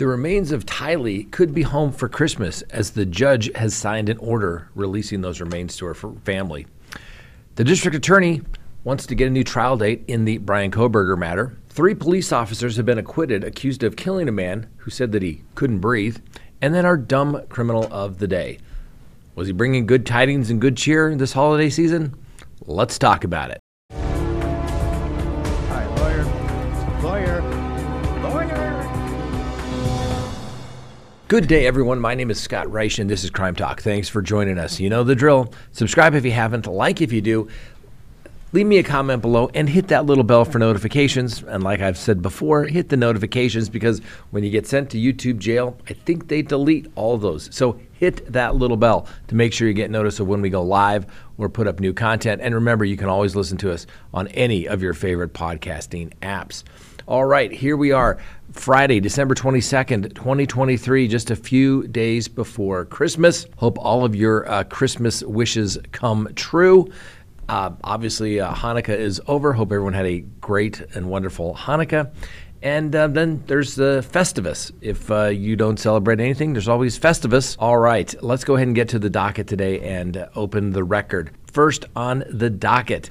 The remains of Tylee could be home for Christmas as the judge has signed an order releasing those remains to her family. The district attorney wants to get a new trial date in the Bryan Kohberger matter. Three police officers have been acquitted accused of killing a man who said that he couldn't breathe, and then our dumb criminal of the day. Was he bringing good tidings and good cheer this holiday season? Let's talk about it. Good day, everyone. My name is Scott Reisch, and this is Crime Talk. Thanks for joining us. You know the drill. Subscribe if you haven't, like if you do. Leave me a comment below and hit that little bell for notifications. And like I've said before, hit the notifications because when you get sent to YouTube jail, I think they delete all those. So hit that little bell to make sure you get notice of when we go live or put up new content. And remember, you can always listen to us on any of your favorite podcasting apps. All right, here we are, Friday, December 22nd, 2023, just a few days before Christmas. Hope all of your uh, Christmas wishes come true. Uh, obviously, uh, Hanukkah is over. Hope everyone had a great and wonderful Hanukkah. And uh, then there's the Festivus. If uh, you don't celebrate anything, there's always Festivus. All right, let's go ahead and get to the docket today and uh, open the record. First on the docket.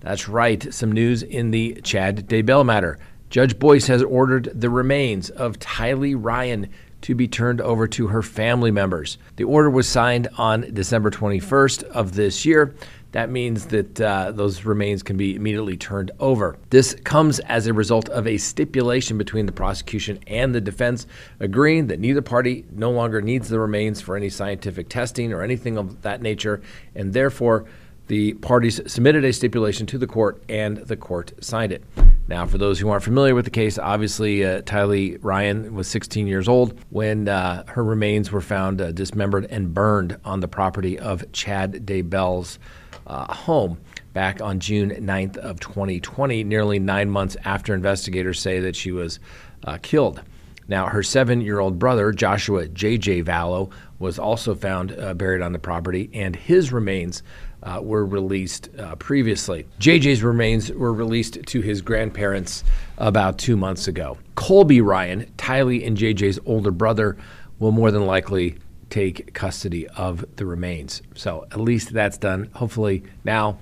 That's right, some news in the Chad Daybell matter. Judge Boyce has ordered the remains of Tylee Ryan to be turned over to her family members. The order was signed on December 21st of this year. That means that uh, those remains can be immediately turned over. This comes as a result of a stipulation between the prosecution and the defense agreeing that neither party no longer needs the remains for any scientific testing or anything of that nature, and therefore the parties submitted a stipulation to the court and the court signed it. Now, for those who aren't familiar with the case, obviously uh, Tylee Ryan was 16 years old when uh, her remains were found uh, dismembered and burned on the property of Chad Daybell's uh, home back on June 9th of 2020, nearly nine months after investigators say that she was uh, killed. Now, her seven year old brother, Joshua J.J. Vallow, was also found uh, buried on the property, and his remains uh, were released uh, previously. JJ's remains were released to his grandparents about two months ago. Colby Ryan, Tylee and JJ's older brother, will more than likely take custody of the remains. So at least that's done. Hopefully now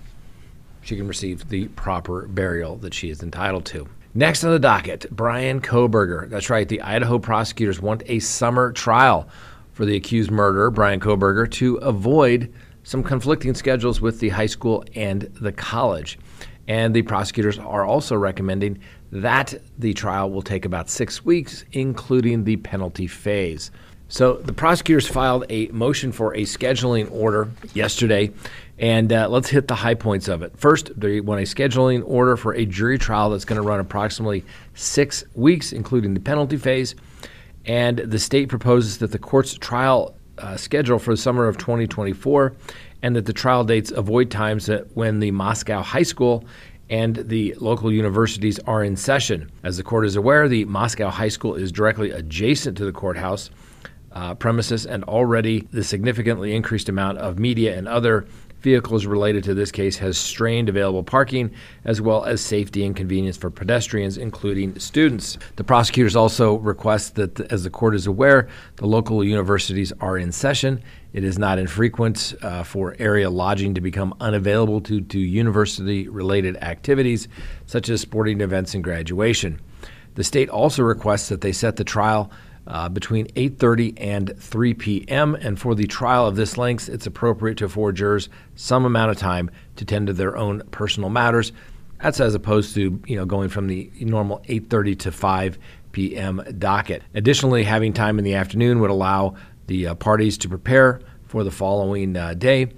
she can receive the proper burial that she is entitled to. Next on the docket, Bryan Kohberger. That's right, the Idaho prosecutors want a summer trial for the accused murderer, Bryan Kohberger, to avoid some conflicting schedules with the high school and the college. And the prosecutors are also recommending that the trial will take about six weeks, including the penalty phase. So the prosecutors filed a motion for a scheduling order yesterday, and uh, let's hit the high points of it. First, they want a scheduling order for a jury trial that's going to run approximately six weeks, including the penalty phase. And the state proposes that the court's trial uh, schedule for the summer of 2024, and that the trial dates avoid times that when the Moscow High School and the local universities are in session. As the court is aware, the Moscow High School is directly adjacent to the courthouse uh, premises, and already the significantly increased amount of media and other vehicles related to this case has strained available parking as well as safety and convenience for pedestrians, including students. The prosecutors also request that, as the court is aware, the local universities are in session. It is not infrequent uh, for area lodging to become unavailable to, to university related activities such as sporting events and graduation. The state also requests that they set the trial uh, between 8:30 and 3 p.m. And for the trial of this length, it's appropriate to afford jurors some amount of time to tend to their own personal matters. That's as opposed to you know going from the normal 8:30 to 5 p.m. docket. Additionally, having time in the afternoon would allow the uh, parties to prepare for the following uh, day,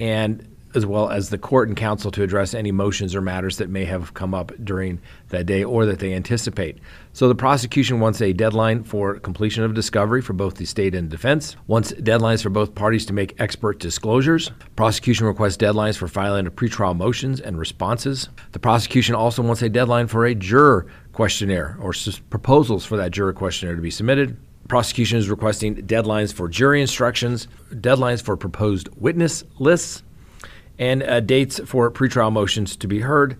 and as well as the court and counsel to address any motions or matters that may have come up during that day or that they anticipate. So the prosecution wants a deadline for completion of discovery for both the state and defense, wants deadlines for both parties to make expert disclosures. Prosecution requests deadlines for filing of pretrial motions and responses. The prosecution also wants a deadline for a juror questionnaire or s- proposals for that juror questionnaire to be submitted. Prosecution is requesting deadlines for jury instructions, deadlines for proposed witness lists, and uh, dates for pretrial motions to be heard.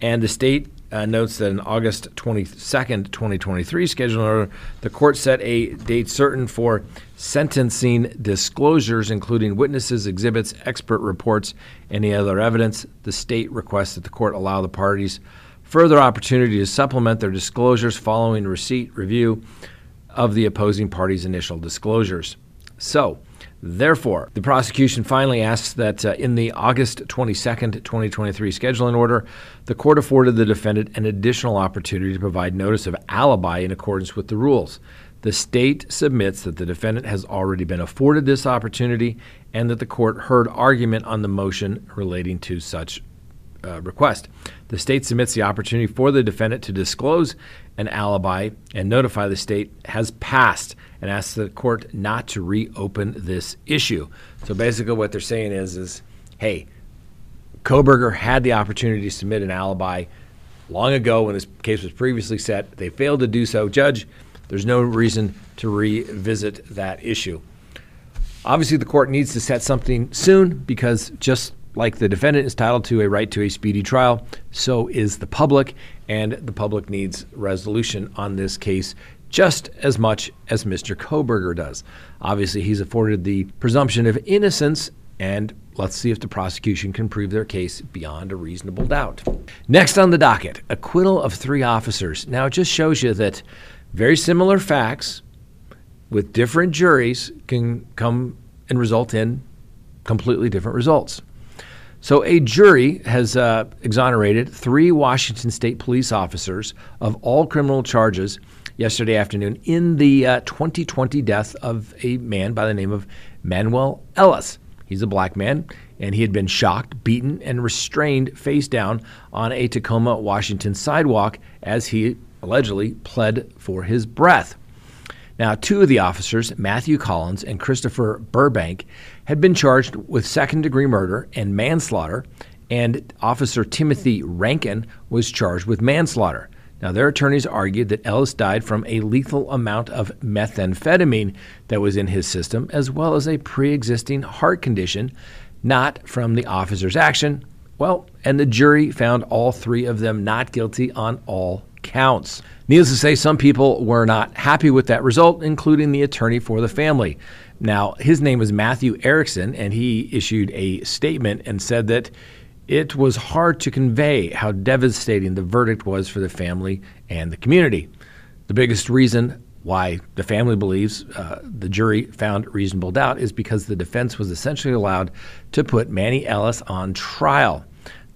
And the state uh, notes that in August 22nd, 2023 scheduling order, the court set a date certain for sentencing disclosures, including witnesses, exhibits, expert reports, any other evidence. The state requests that the court allow the parties further opportunity to supplement their disclosures following receipt review of the opposing party's initial disclosures. So, Therefore, the prosecution finally asks that uh, in the August 22nd, 2023 scheduling order, the court afforded the defendant an additional opportunity to provide notice of alibi in accordance with the rules. The state submits that the defendant has already been afforded this opportunity and that the court heard argument on the motion relating to such uh, request. The state submits the opportunity for the defendant to disclose an alibi and notify the state has passed and asks the court not to reopen this issue. So basically, what they're saying is, is hey, Kohberger had the opportunity to submit an alibi long ago when this case was previously set. They failed to do so. Judge, there's no reason to revisit that issue. Obviously, the court needs to set something soon because just like the defendant is entitled to a right to a speedy trial, so is the public, and the public needs resolution on this case just as much as Mr. Kohberger does. Obviously, he's afforded the presumption of innocence, and let's see if the prosecution can prove their case beyond a reasonable doubt. Next on the docket, acquittal of three officers. Now, it just shows you that very similar facts with different juries can come and result in completely different results. So, a jury has uh, exonerated three Washington state police officers of all criminal charges yesterday afternoon in the uh, 2020 death of a man by the name of Manuel Ellis. He's a black man, and he had been shocked, beaten, and restrained face down on a Tacoma, Washington sidewalk as he allegedly pled for his breath. Now, two of the officers, Matthew Collins and Christopher Burbank, had been charged with second degree murder and manslaughter, and Officer Timothy Rankine was charged with manslaughter. Now, their attorneys argued that Ellis died from a lethal amount of methamphetamine that was in his system, as well as a pre existing heart condition, not from the officer's action. Well, and the jury found all three of them not guilty on all counts. Needless to say, some people were not happy with that result, including the attorney for the family. Now, his name was Matthew Erickson, and he issued a statement and said that it was hard to convey how devastating the verdict was for the family and the community. The biggest reason why the family believes uh, the jury found reasonable doubt is because the defense was essentially allowed to put Manny Ellis on trial.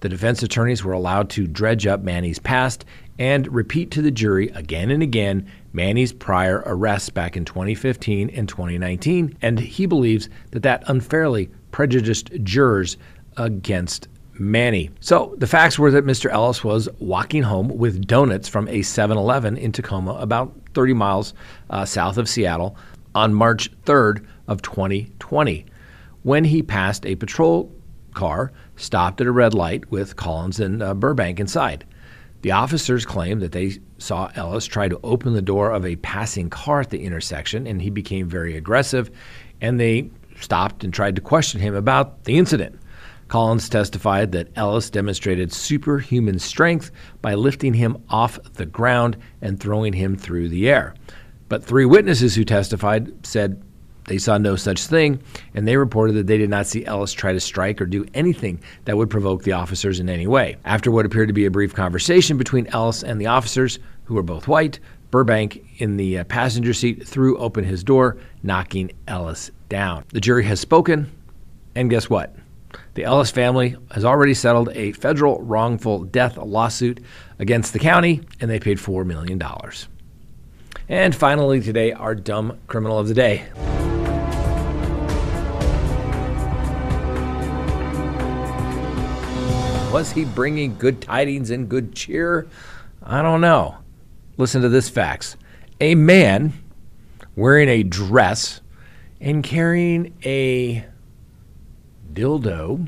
The defense attorneys were allowed to dredge up Manny's past and repeat to the jury again and again Manny's prior arrests back in 2015 and 2019, and he believes that that unfairly prejudiced jurors against Manny. So the facts were that Mr. Ellis was walking home with donuts from a 7 Eleven in Tacoma, about 30 miles uh, south of Seattle, on March 3rd of 2020, when he passed a patrol car stopped at a red light with Collins and uh, Burbank inside. The officers claimed that they saw Ellis try to open the door of a passing car at the intersection, and he became very aggressive, and they stopped and tried to question him about the incident. Collins testified that Ellis demonstrated superhuman strength by lifting him off the ground and throwing him through the air. But three witnesses who testified said they saw no such thing, and they reported that they did not see Ellis try to strike or do anything that would provoke the officers in any way. After what appeared to be a brief conversation between Ellis and the officers, who were both white, Burbank in the uh, passenger seat threw open his door, knocking Ellis down. The jury has spoken, and guess what? The Ellis family has already settled a federal wrongful death lawsuit against the county, and they paid $4 million. And finally, today, our dumb criminal of the day. Was he bringing good tidings and good cheer? I don't know. Listen to this facts. A man wearing a dress and carrying a dildo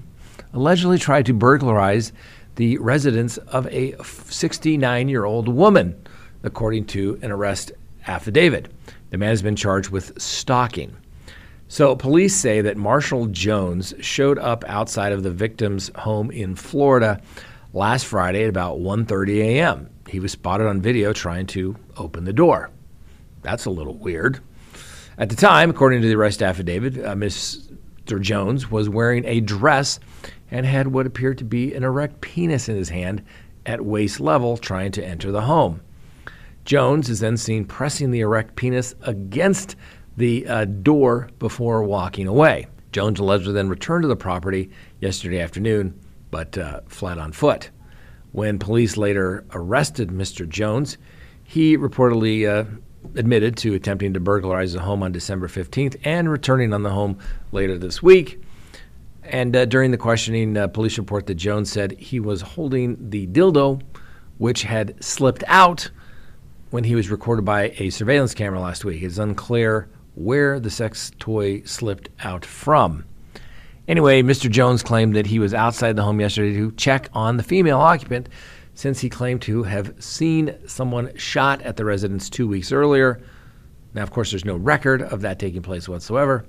allegedly tried to burglarize the residence of a 69 year old woman, according to an arrest affidavit. The man has been charged with stalking. So, police say that Marshall Jones showed up outside of the victim's home in Florida last Friday at about 1:30 a.m. He was spotted on video trying to open the door. That's a little weird. At the time, according to the arrest affidavit, uh, Mr. Jones was wearing a dress and had what appeared to be an erect penis in his hand at waist level trying to enter the home. Jones is then seen pressing the erect penis against the uh, door before walking away. Jones allegedly then returned to the property yesterday afternoon, but uh, fled on foot. When police later arrested Mr. Jones, he reportedly uh, admitted to attempting to burglarize the home on December 15th and returning on the home later this week. And uh, during the questioning, uh, police report that Jones said he was holding the dildo, which had slipped out when he was recorded by a surveillance camera last week. It's unclear where the sex toy slipped out from. Anyway, Mr. Jones claimed that he was outside the home yesterday to check on the female occupant since he claimed to have seen someone shot at the residence two weeks earlier. Now, of course, there's no record of that taking place whatsoever.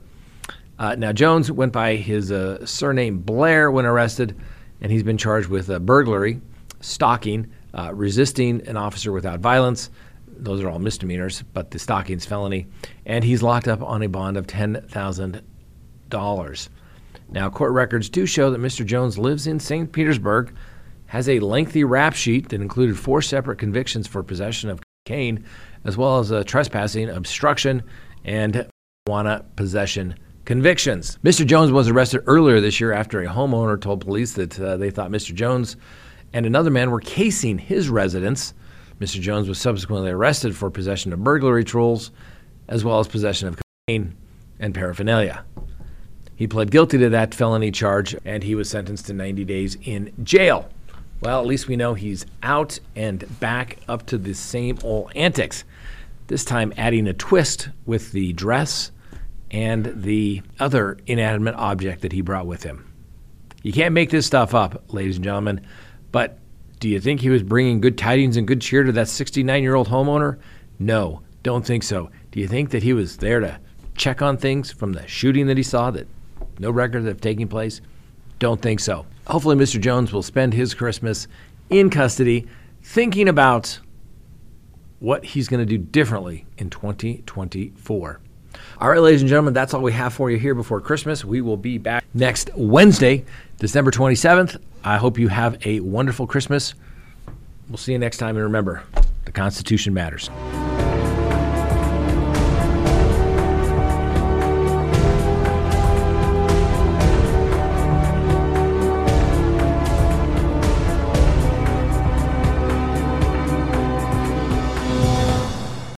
Uh, now, Jones went by his uh, surname Blair when arrested, and he's been charged with uh, burglary, stalking, uh, resisting an officer without violence. Those are all misdemeanors, but the stockings felony. And he's locked up on a bond of $10,000. Now, court records do show that Mr. Jones lives in St. Petersburg has a lengthy rap sheet that included four separate convictions for possession of cocaine, as well as a trespassing, obstruction, and marijuana possession convictions. Mr. Jones was arrested earlier this year after a homeowner told police that uh, they thought Mr. Jones and another man were casing his residence. Mr. Jones was subsequently arrested for possession of burglary tools, as well as possession of cocaine and paraphernalia. He pled guilty to that felony charge and he was sentenced to 90 days in jail. Well, at least we know he's out and back up to the same old antics. This time adding a twist with the dress and the other inanimate object that he brought with him. You can't make this stuff up, ladies and gentlemen, but do you think he was bringing good tidings and good cheer to that 69 year old homeowner? No, don't think so. Do you think that he was there to check on things from the shooting that he saw that no record of taking place? Don't think so. Hopefully, Mr. Jones will spend his Christmas in custody thinking about what he's going to do differently in 2024. All right, ladies and gentlemen, that's all we have for you here before Christmas. We will be back next Wednesday, December 27th. I hope you have a wonderful Christmas. We'll see you next time. And remember, the Constitution matters.